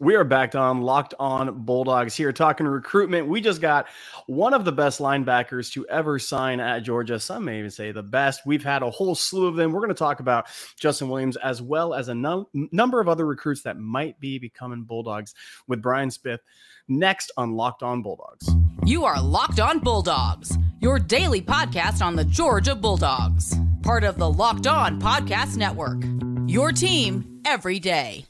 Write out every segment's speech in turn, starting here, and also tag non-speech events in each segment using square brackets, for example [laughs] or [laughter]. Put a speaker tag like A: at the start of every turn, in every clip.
A: We are back on Locked On Bulldogs here talking recruitment. We just got one of the best linebackers to ever sign at Georgia. Some may even say the best. We've had a whole slew of them. We're going to talk about Justin Williams as well as a num- number of other recruits that might be becoming Bulldogs with Brian Smith next on Locked On Bulldogs.
B: You are Locked On Bulldogs, your daily podcast on the Georgia Bulldogs, part of the Locked On Podcast Network. Your team every day.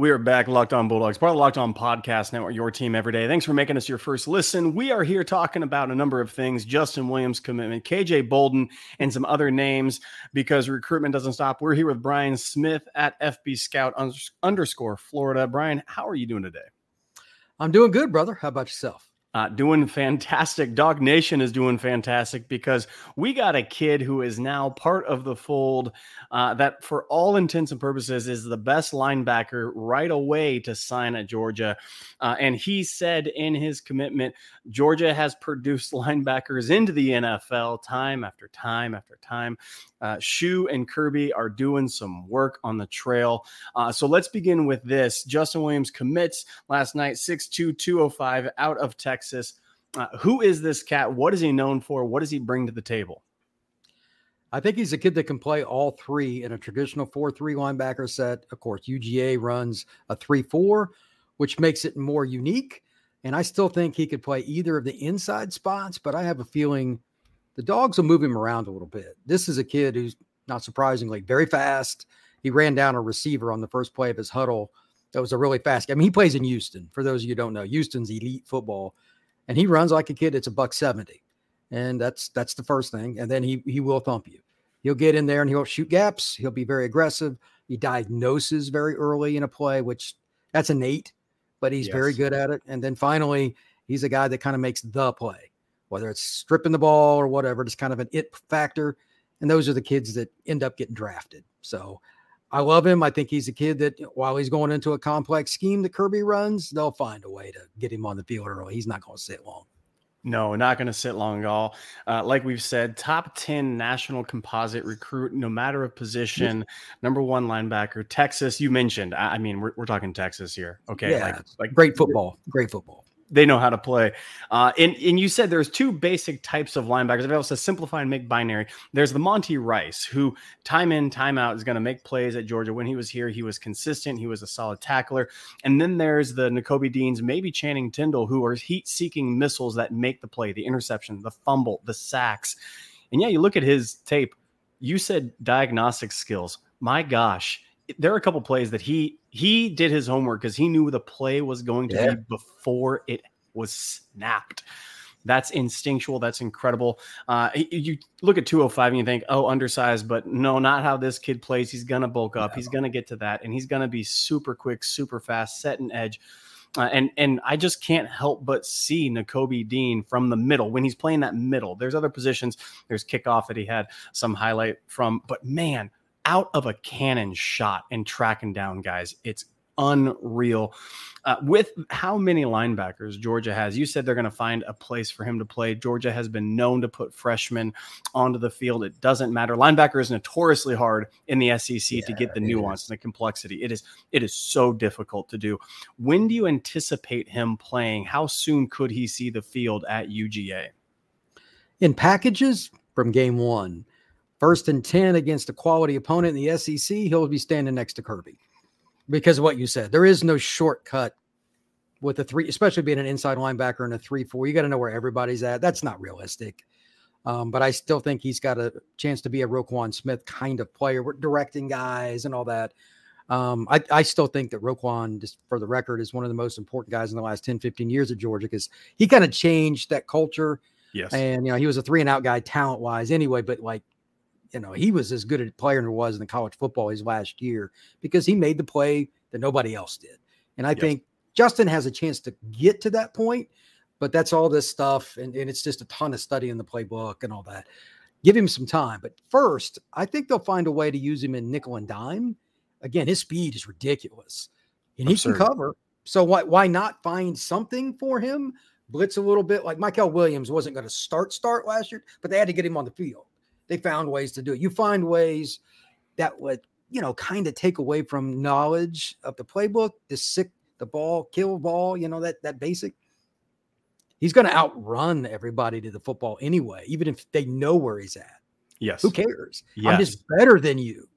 A: We are back, Locked On Bulldogs, part of the Locked On Podcast Network, your team every day. Thanks for making us your first listen. We are here talking about a number of things Justin Williams' commitment, KJ Bolden, and some other names because recruitment doesn't stop. We're here with Brian Smith at FB Scout underscore Florida. Brian, how are you doing today?
C: I'm doing good, brother. How about yourself?
A: Uh, doing fantastic. Dog Nation is doing fantastic because we got a kid who is now part of the fold uh, that, for all intents and purposes, is the best linebacker right away to sign at Georgia. Uh, and he said in his commitment, Georgia has produced [laughs] linebackers into the NFL time after time after time. Uh, Shu and Kirby are doing some work on the trail. Uh, so let's begin with this. Justin Williams commits last night, 6'2, 205 out of Texas. Uh, who is this cat? What is he known for? What does he bring to the table?
C: I think he's a kid that can play all three in a traditional 4 3 linebacker set. Of course, UGA runs a 3 4, which makes it more unique. And I still think he could play either of the inside spots, but I have a feeling the dogs will move him around a little bit. This is a kid who's not surprisingly very fast. He ran down a receiver on the first play of his huddle. That was a really fast. I mean, he plays in Houston. For those of you who don't know, Houston's elite football, and he runs like a kid. It's a buck seventy, and that's that's the first thing. And then he he will thump you. He'll get in there and he'll shoot gaps. He'll be very aggressive. He diagnoses very early in a play, which that's innate, but he's yes. very good at it. And then finally, he's a guy that kind of makes the play whether it's stripping the ball or whatever, just kind of an it factor. And those are the kids that end up getting drafted. So I love him. I think he's a kid that while he's going into a complex scheme that Kirby runs, they'll find a way to get him on the field early. He's not going to sit long.
A: No, not going to sit long at all. Uh, like we've said, top 10 national composite recruit, no matter of position, number one linebacker. Texas, you mentioned. I, I mean, we're, we're talking Texas here. Okay.
C: Yeah, like, like great football. Great football
A: they know how to play. Uh, and and you said there's two basic types of linebackers. If I also simplify and make binary, there's the Monty Rice, who time in time out is going to make plays at Georgia. When he was here, he was consistent. He was a solid tackler. And then there's the Nakobe Deans, maybe Channing Tindall, who are heat-seeking missiles that make the play, the interception, the fumble, the sacks. And yeah, you look at his tape. You said diagnostic skills. My gosh there are a couple plays that he he did his homework because he knew the play was going to yeah. be before it was snapped. That's instinctual. That's incredible. Uh, you look at 205 and you think, oh, undersized, but no, not how this kid plays. He's going to bulk up. No. He's going to get to that, and he's going to be super quick, super fast, set an edge. Uh, and and I just can't help but see Nakobe Dean from the middle when he's playing that middle. There's other positions. There's kickoff that he had some highlight from, but man, out of a cannon shot and tracking down guys. It's unreal. Uh, with how many linebackers Georgia has, you said they're going to find a place for him to play. Georgia has been known to put freshmen onto the field. It doesn't matter. Linebacker is notoriously hard in the SEC yeah, to get the nuance and the complexity. It is it is so difficult to do. When do you anticipate him playing? How soon could he see the field at UGA?
C: In packages from game one. First and 10 against a quality opponent in the SEC, he'll be standing next to Kirby because of what you said. There is no shortcut with a three, especially being an inside linebacker in a three four. You got to know where everybody's at. That's not realistic. Um, but I still think he's got a chance to be a Roquan Smith kind of player. We're directing guys and all that. Um, I, I, still think that Roquan, just for the record, is one of the most important guys in the last 10, 15 years at Georgia because he kind of changed that culture.
A: Yes.
C: And, you know, he was a three and out guy talent wise anyway, but like you know, he was as good a player as he was in the college football his last year because he made the play that nobody else did. And I think Justin has a chance to get to that point, but that's all this stuff. And, and it's just a ton of study in the playbook and all that. give him some time. But first, I think they'll find a way to use him in nickel and dime. Again, his speed is ridiculous, and Absurd. he can cover. So why why not find something for him? Blitz a little bit. Like Mykel Williams wasn't going to start start last year, but they had to get him on the field. They found ways to do it. You find ways that would you know kind of take away from knowledge of the playbook, the sick, the ball, kill ball. You know that that basic he's going to outrun everybody to the football anyway, even if they know where he's at.
A: Yes.
C: Who cares? Yes. I'm just better than you.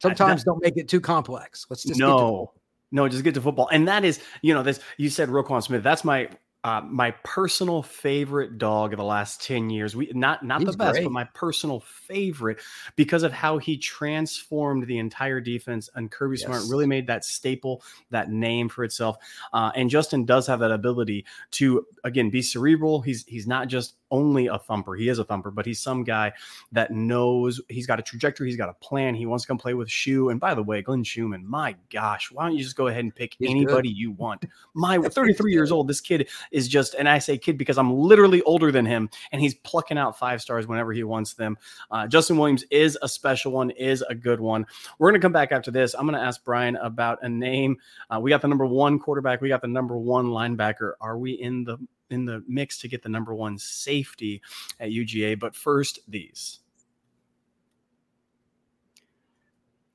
C: Sometimes that, don't make it too complex. Let's just
A: no, no, just get to football. And that is, you know, this you said Roquan Smith. That's my uh, my personal favorite dog of the last 10 years. We not not He's the best, great. but my personal favorite because of how he transformed the entire defense. And Kirby yes. Smart really made that staple, that name for itself. Uh, and Justin does have that ability to again be cerebral. He's he's not just only a thumper. He is a thumper, but he's some guy that knows he's got a trajectory, he's got a plan. He wants to come play with Shoe. And by the way, Glenn Schumann, my gosh, why don't you just go ahead and pick he's anybody good. you want? My [laughs] 33 years old, this kid is just, and I say kid because I'm literally older than him, and he's plucking out five stars whenever he wants them. Uh, Justin Williams is a special one, is a good one. We're going to come back after this. I'm going to ask Brian about a name. Uh, we got the number one quarterback, we got the number one linebacker. Are we in the in the mix to get the number one safety at UGA. But first, these.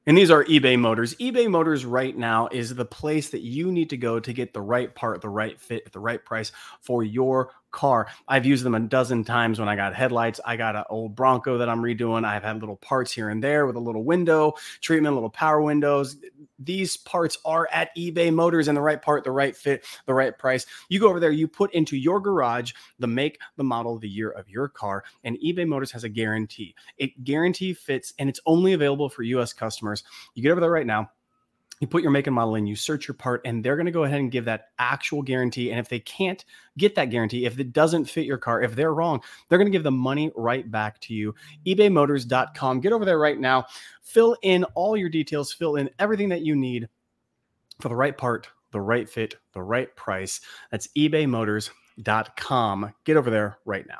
A: And these are eBay Motors. eBay Motors right now is the place that you need to go to get the right part, the right fit, at the right price for your car. I've used them a dozen times when I got headlights. I got an old Bronco that I'm redoing. I've had little parts here and there with a little window treatment, little power windows. These parts are at eBay Motors and the right part, the right fit, the right price. You go over there, you put into your garage the make, the model, the year of your car, and eBay Motors has a guarantee. It guarantee fits and it's only available for US customers. You get over there right now you put your make and model in, you search your part, and they're going to go ahead and give that actual guarantee. And if they can't get that guarantee, if it doesn't fit your car, if they're wrong, they're going to give the money right back to you. ebaymotors.com. Get over there right now, fill in all your details, fill in everything that you need for the right part, the right fit, the right price. That's ebaymotors.com. Get over there right now.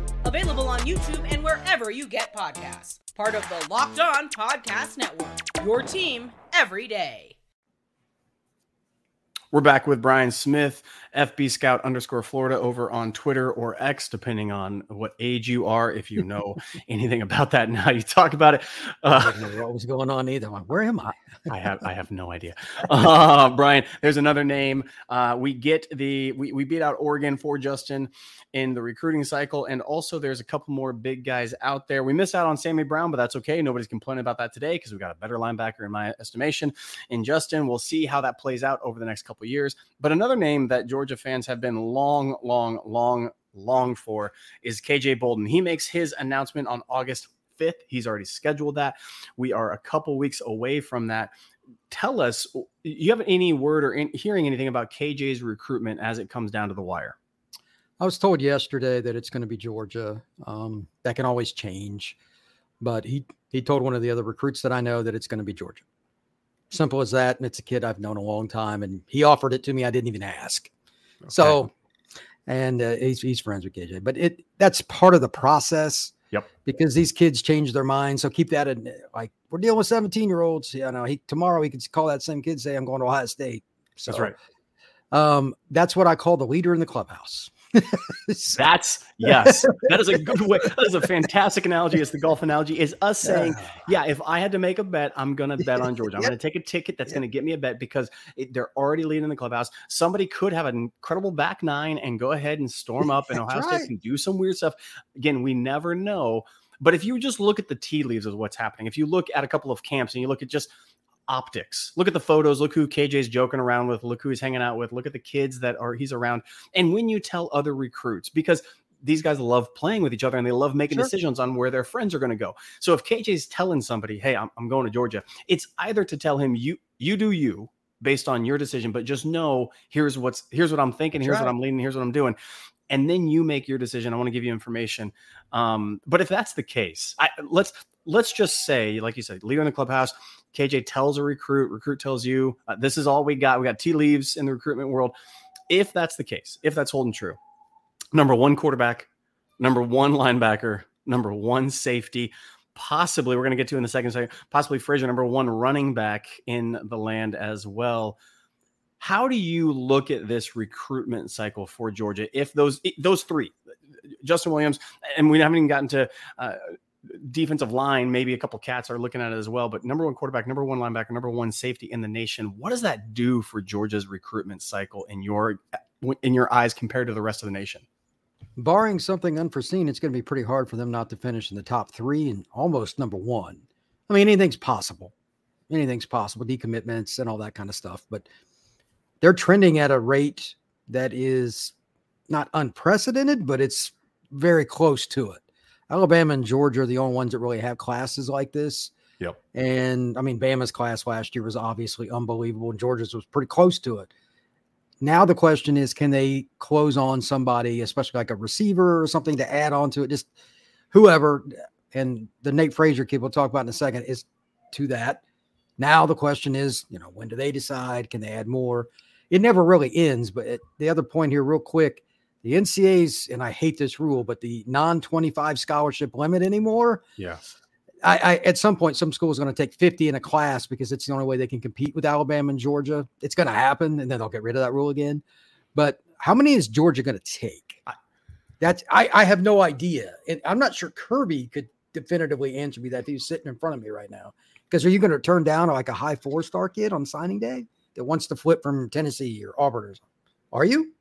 B: Available on YouTube and wherever you get podcasts. Part of the Locked On Podcast Network. Your team every day.
A: We're back with Brian Smith, FB Scout underscore Florida over on Twitter or X, depending on what age you are. If you know [laughs] anything about that now, you talk about it.
C: Uh, I don't know what was going on either. Where am I?
A: I have I have no idea. [laughs] Uh, Brian, there's another name. Uh, we get the we, we beat out Oregon for Justin in the recruiting cycle, and also there's a couple more big guys out there. We missed out on Sammy Brown, but that's okay. Nobody's complaining about that today because we got a better linebacker in my estimation. In Justin, we'll see how that plays out over the next couple years. But another name that Georgia fans have been long, long, long, long for is KJ Bolden. He makes his announcement on August 5th. He's already scheduled that. We are a couple weeks away from that. Tell us, you have any word or in, hearing anything about KJ's recruitment as it comes down to the wire?
C: I was told yesterday that it's going to be Georgia. Um, that can always change, but he he told one of the other recruits that I know that it's going to be Georgia. Simple as that. And it's a kid I've known a long time, and he offered it to me. I didn't even ask. Okay. So, and uh, he's he's friends with KJ, but it that's part of the process.
A: Yep.
C: Because these kids change their minds. So keep that in like we're dealing with 17 year olds. You know, he tomorrow he could call that same kid say, I'm going to Ohio State.
A: So, that's right.
C: Um, that's what I call the leader in the clubhouse. [laughs]
A: That's yes. That is a good way. That is a fantastic analogy. It's the golf analogy. Is us saying, ah. yeah, if I had to make a bet, I'm to bet on Georgia. I'm yep. to take a ticket that's yep. to get me a bet because it, they're already leading the clubhouse. Somebody could have an incredible back nine and go ahead and storm up, and Ohio right. State can do some weird stuff. Again, we never know. But if you just look at the tea leaves of what's happening, if you look at a couple of camps and you look at just optics. Look at the photos. Look who KJ's joking around with. Look who he's hanging out with. Look at the kids that are he's around. And when you tell other recruits, because these guys love playing with each other and they love making
C: Sure.
A: decisions on where their friends are going to go. So if KJ's telling somebody, "Hey, I'm, I'm going to Georgia," it's either to tell him you you do you based on your decision, but just know here's what's here's what I'm thinking,
C: That's
A: here's
C: right.
A: what I'm leading, here's what I'm doing, and then you make your decision. I want to give you information. Um, but if that's the case, I, let's let's just say, like you said, leader in the clubhouse. KJ tells a recruit, recruit tells you, uh, this is all we got. We got tea leaves in the recruitment world. If that's the case, if that's holding true, number one quarterback, number one linebacker, number one safety, possibly we're going to get to in the second second, possibly Frazier, number one running back in the land as well. How do you look at this recruitment cycle for Georgia? If those those three, Justin Williams, and we haven't even gotten to uh, defensive line, maybe a couple cats are looking at it as well. But number one quarterback, number one linebacker, number one safety in the nation. What does that do for Georgia's recruitment cycle in your in your eyes compared to the rest of the nation?
C: barring something unforeseen, it's going to be pretty hard for them not to finish in the top three and almost number one. I mean, anything's possible. Anything's possible, decommitments and all that kind of stuff. But they're trending at a rate that is not unprecedented, but it's very close to it. Alabama and Georgia are the only ones that really have classes like this.
A: Yep.
C: And I mean, Bama's class last year was obviously unbelievable, and Georgia's was pretty close to it. Now the question is, can they close on somebody, especially like a receiver or something to add on to it? Just whoever. And the Nate Frazier kid we'll talk about in a second is to that. Now the question is, you know, when do they decide? Can they add more? It never really ends. But it, the other point here, real quick, the NCAA's, and I hate this rule, but the non-25 scholarship limit anymore.
A: Yeah.
C: I, I at some point some school is going to take 50 in a class because it's the only way they can compete with Alabama and Georgia. It's going to happen, and then they'll get rid of that rule again. But how many is Georgia going to take? That's I, I have no idea, and I'm not sure Kirby could definitively answer me that if he was sitting in front of me right now. Because are you going to turn down like a high four star kid on signing day that wants to flip from Tennessee or Auburn or something? Are you?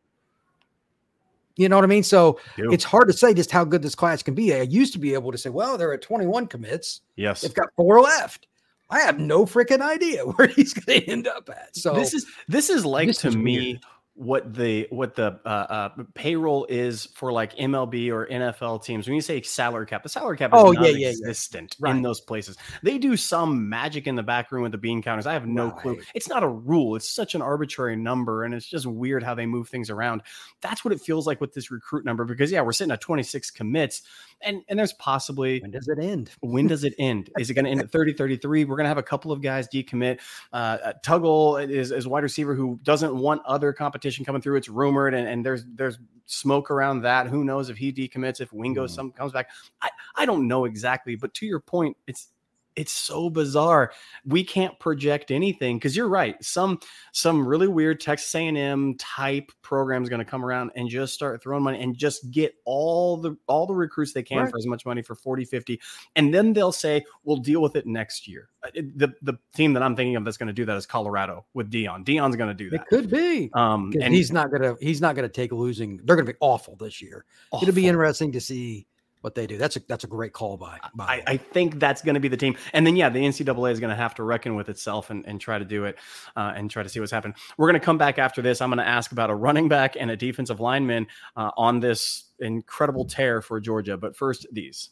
C: You know what I mean? So
A: Do.
C: it's hard to say just how good this class can be. I used to be able to say, well, there are at 21 commits.
A: yes.
C: They've got four left. I have no freaking idea [laughs] where he's going to end up at. So
A: this is this is like
C: this
A: to
C: is
A: me
C: weird.
A: What the what the uh, uh, payroll is for like MLB or NFL teams. When you say salary cap, the salary cap is
C: Oh, yeah, yeah, yeah.
A: non-existent in
C: Right.
A: those places. They do some magic in the back room with the bean counters. I have no clue. It's not a rule. It's such an arbitrary number, and it's just weird how they move things around. That's what it feels like with this recruit number. Because yeah, we're sitting at 26 commits, and and there's possibly
C: when does it end?
A: when does it end? Is it going to end at [laughs] 30, 33? We're going to have a couple of guys decommit. Uh, uh, Tuggle is, is a wide receiver who doesn't want other competition coming through. It's rumored, and, and there's there's smoke around that. Who knows if he decommits, if Wingo
C: Mhm.
A: some comes back? I, I don't know exactly. But to your point, it's it's so bizarre. We can't project anything because you're right. Some some really weird Texas A&M type program is going to come around and just start throwing money and just get all the all the recruits they can
C: Right.
A: for as much money for 40 50 and then they'll say we'll deal with it next year. Uh, The the team that I'm thinking of that's going to do that is Colorado with Deion. Deion's going to do that It
C: could be.
A: Um and
C: he's not gonna he's not gonna take losing. They're gonna be awful this year. It'll be interesting to see what they do. That's a that's a great call by. by
A: I, I think that's going to be the team. And then, yeah, the NCAA is going to have to reckon with itself and, and try to do it uh, and try to see what's happened. We're going to come back after this. I'm going to ask about a running back and a defensive lineman uh, on this incredible tear for Georgia. But first, these.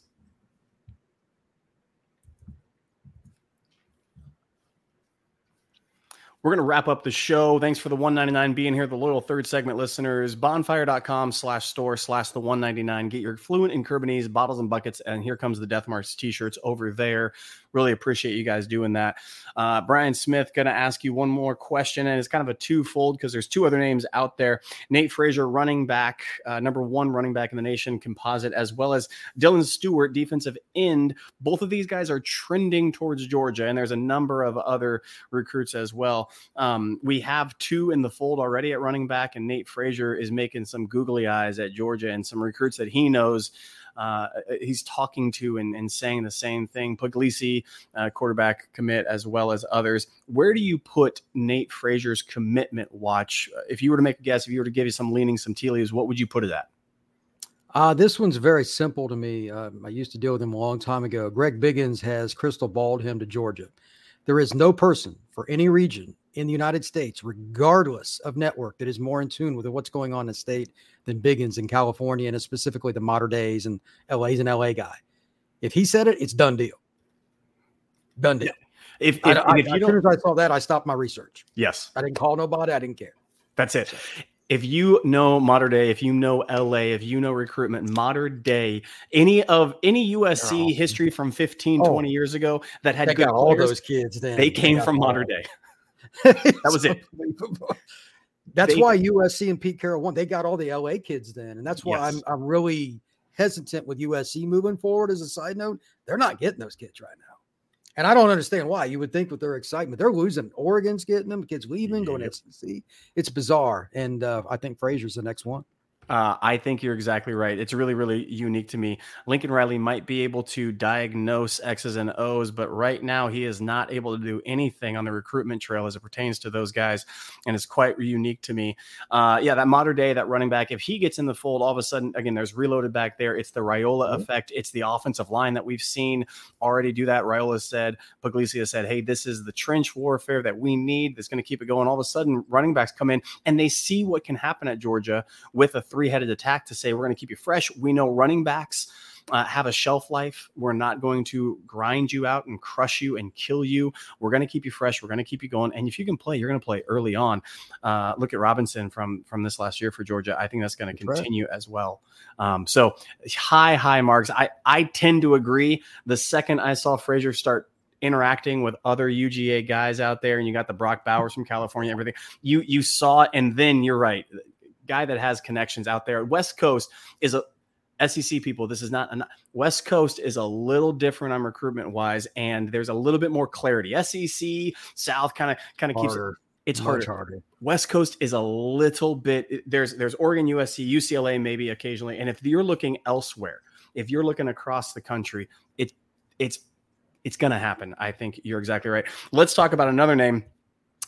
A: We're going to wrap up the show. Thanks for the 199 being here, the loyal third segment listeners. Bonfire.com slash store slash the 199. Get your fluent and Curbonese bottles and buckets. And here comes the Death March t shirts over there. Really appreciate you guys doing that. Uh, Brian Smith, going to ask you one more question. And it's kind of a twofold because there's two other names out there Nate Frazier, running back, uh, number one running back in the nation composite, as well as Dylan Stewart, defensive end. Both of these guys are trending towards Georgia. And there's a number of other recruits as well. Um, we have two in the fold already at running back, and Nate Frazier is making some googly eyes at Georgia and some recruits that he knows uh, he's talking to and, and saying the same thing. Puglisi, uh, quarterback commit, as well as others. Where do you put Nate Frazier's commitment watch? Uh, If you were to make a guess, if you were to give you some leanings, some tea leaves, what would you put it at?
C: Uh, this one's very simple to me. Um, I used to deal with him a long time ago. Greg Biggins has crystal balled him to Georgia. There is no person for any region in the United States, regardless of network, that is more in tune with what's going on in the state than Biggins in California and specifically the Mater Dei's and LA's an LA guy. If he said it, it's done deal. Done deal.
A: If, if,
C: I, I,
A: if
C: as soon as I saw that, I stopped my research.
A: yes,
C: I didn't call nobody. I didn't care.
A: that's it. If you know Mater Dei, if you know LA, if you know recruitment, Mater Dei, any of any USC
C: Oh.
A: history from 15,
C: Oh.
A: 20 years ago that had
C: They
A: good
C: got all
A: players,
C: those kids. Then
A: they came from
C: all-
A: Mater Dei. [laughs]
C: that
A: was it.
C: That's
A: They-
C: why USC and Pete Carroll won. They got all the LA kids then, and that's why
A: Yes.
C: I'm I'm really hesitant with USC moving forward. As a side note, they're not getting those kids right now, and I don't understand why. You would think with their excitement, they're losing. Oregon's getting them. Kids leaving, going
A: Yep.
C: to SEC. It's bizarre, and uh, I think Frazier's the next one.
A: Uh, I think you're exactly right. It's really, really unique to me. Lincoln Riley might be able to diagnose X's and O's, but right now he is not able to do anything on the recruitment trail as it pertains to those guys, and it's quite unique to me. Uh, yeah, that Mater Dei, that running back, if he gets in the fold, all of a sudden, again, there's reloaded back there. It's the Raiola
C: Mhm.
A: effect. It's the offensive line that we've seen already do that. Raiola said, Puglisi said, "Hey, this is the trench warfare that we need. That's going to keep it going." All of a sudden, running backs come in and they see what can happen at Georgia with a three-headed attack to say we're going to keep you fresh. We know running backs uh, have a shelf life. We're not going to grind you out and crush you and kill you. We're going to keep you fresh. We're going to keep you going. And if you can play, you're going to play early on. Uh, look at Robinson from from this last year for Georgia. I think that's going to
C: That's right.
A: continue as well. Um, so high high marks. I I tend to agree. The second I saw Frazier start interacting with other UGA guys out there, and you got the Brock Bowers from California, everything you you saw, it, and then you're right, guy that has connections out there. West Coast is a SEC people. This is not an West Coast is a little different on recruitment wise, and there's a little bit more clarity. SEC South kind of kind of keeps it, it's harder.
C: harder.
A: West Coast is a little bit there's there's Oregon, USC, UCLA maybe occasionally, and if you're looking elsewhere, if you're looking across the country, it it's it's going to happen. I think you're exactly right. Let's talk about another name,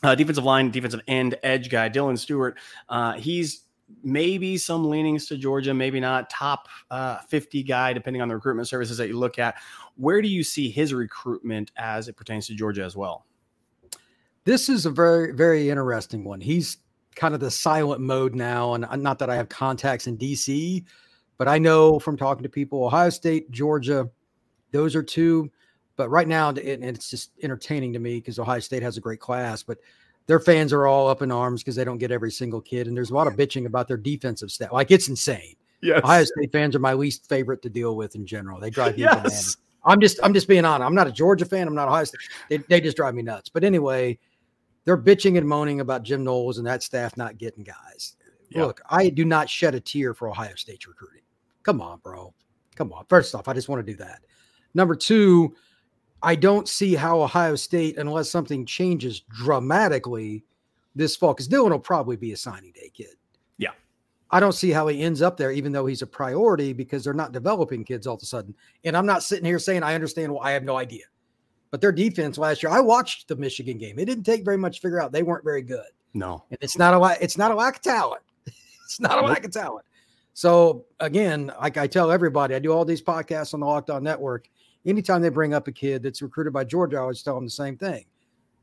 A: uh, defensive line, defensive end, edge guy, Dylan Stewart. Uh, he's maybe some leanings to Georgia, maybe not. Top uh, 50 guy, depending on the recruitment services that you look at. Where do you see his recruitment as it pertains to Georgia as well?
C: This is a very, very interesting one. He's kind of the silent mode now. And not that I have contacts in DC, but I know from talking to people, Ohio State, Georgia, those are two. But right now, and it's just entertaining to me because Ohio State has a great class, but their fans are all up in arms because they don't get every single kid. And there's a lot of bitching about their defensive staff. Like it's insane.
A: Yes.
C: Ohio State fans are my least favorite to deal with in general. They drive me bananas. I'm just I'm just being honest. I'm not a Georgia fan. I'm not Ohio State. They, they just drive me nuts. But anyway, they're bitching and moaning about Jim Knowles and that staff not getting guys.
A: Yeah.
C: Look, I do not shed a tear for Ohio State's recruiting. Come on, bro. Come on. First off, I just want to do that. Number two, I don't see how Ohio State, unless something changes dramatically this fall, because Dylan will probably be a signing day kid.
A: Yeah.
C: I don't see how he ends up there, even though he's a priority, because they're not developing kids all of a sudden. And I'm not sitting here saying I understand. Well, I have no idea. But their defense last year, I watched the Michigan game. It didn't take very much to figure out they weren't very good.
A: No.
C: And it's not a lack, it's not a lack of talent. [laughs] it's not a
A: Nope.
C: lack of talent. So again, like I tell everybody, I do all these podcasts on the Locked On Network. Anytime they bring up a kid that's recruited by Georgia, I always tell them the same thing.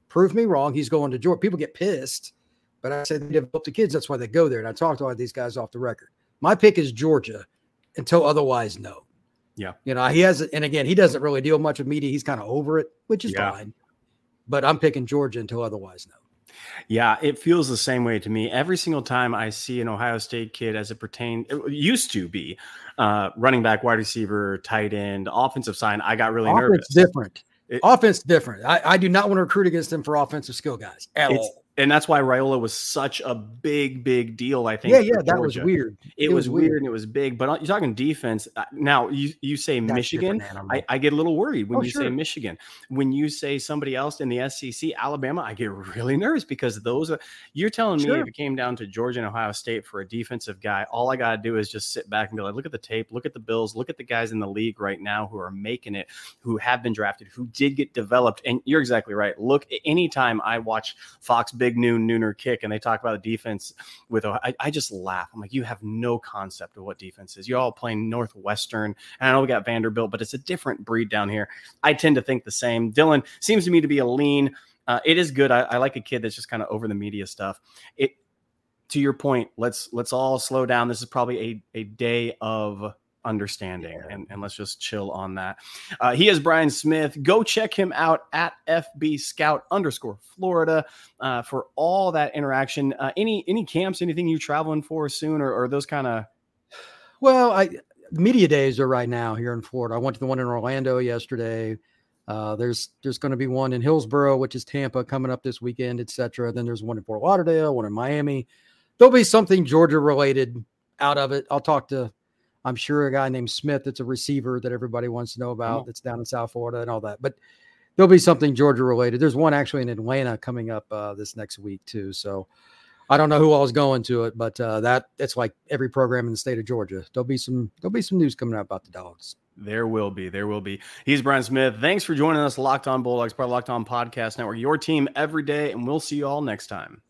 C: Prove me wrong. He's going to Georgia. People get pissed, but I say they develop the kids. That's why they go there. And I talk to all these guys off the record. My pick is Georgia until otherwise no.
A: Yeah.
C: You know, he has, and again, he doesn't really deal much with media. He's kind of over it, which is
A: Yeah.
C: fine. But I'm picking Georgia until otherwise no.
A: Yeah, it feels the same way to me. Every single time I see an Ohio State kid as it pertained, it used to be uh, running back, wide receiver, tight end, offensive sign, I got really
C: Offense
A: nervous.
C: different.
A: It-
C: offense different. I, I do not want to recruit against them for offensive skill guys at all.
A: And that's why Raiola was such a big, big deal. I think.
C: Yeah, yeah, that was weird.
A: It, was, weird. and it was big. But uh, you're talking defense uh, now. You you say
C: That's
A: Michigan. I, I get a little worried when
C: Oh,
A: you say. Michigan. When you say somebody else in the SEC, Alabama, I get really nervous because those are. You're telling me
C: Sure.
A: if it came down to Georgia and Ohio State for a defensive guy, all I got to do is just sit back and be like, look at the tape, look at the Bills, look at the guys in the league right now who are making it, who have been drafted, who did get developed. And you're exactly right. Look, anytime I watch Fox Big Noon Nooner Kick and they talk about the defense with, Ohio, I, I just laugh. I'm like, you have no concept of what defense is. You're all playing Northwestern. And I know we got Vanderbilt, but it's a different breed down here. I tend to think the same. Dylan seems to me to be a lean uh, it is good. I, I like a kid that's just kind of over the media stuff. It to your point. Let's let's all slow down. This is probably a a day of understanding and, and let's just chill on that. Uh, he is brian smith. Go check him out at fb scout underscore florida uh, for all that interaction. Uh, any any camps anything you traveling for soon or, or those kind of
C: well i media days are right now here in florida. I went to the one in orlando yesterday. Uh, there's there's going to be one in hillsborough which is tampa coming up this weekend etc then there's one in fort lauderdale one in miami. There'll be something georgia related out of it. I'll talk to I'm sure a guy named Smith that's a receiver that everybody wants to know about that's down in South Florida and all that. But there'll be something Georgia related. There's one actually in Atlanta coming up uh, this next week too. So I don't know who all is going to it, but uh, that it's like every program in the state of Georgia. There'll be some there'll be some news coming out about the dogs.
A: There will be. There will be. He's Brian Smith. Thanks for joining us, Locked On Bulldogs, part of Locked On Podcast Network. Your team every day, and we'll see you all next time.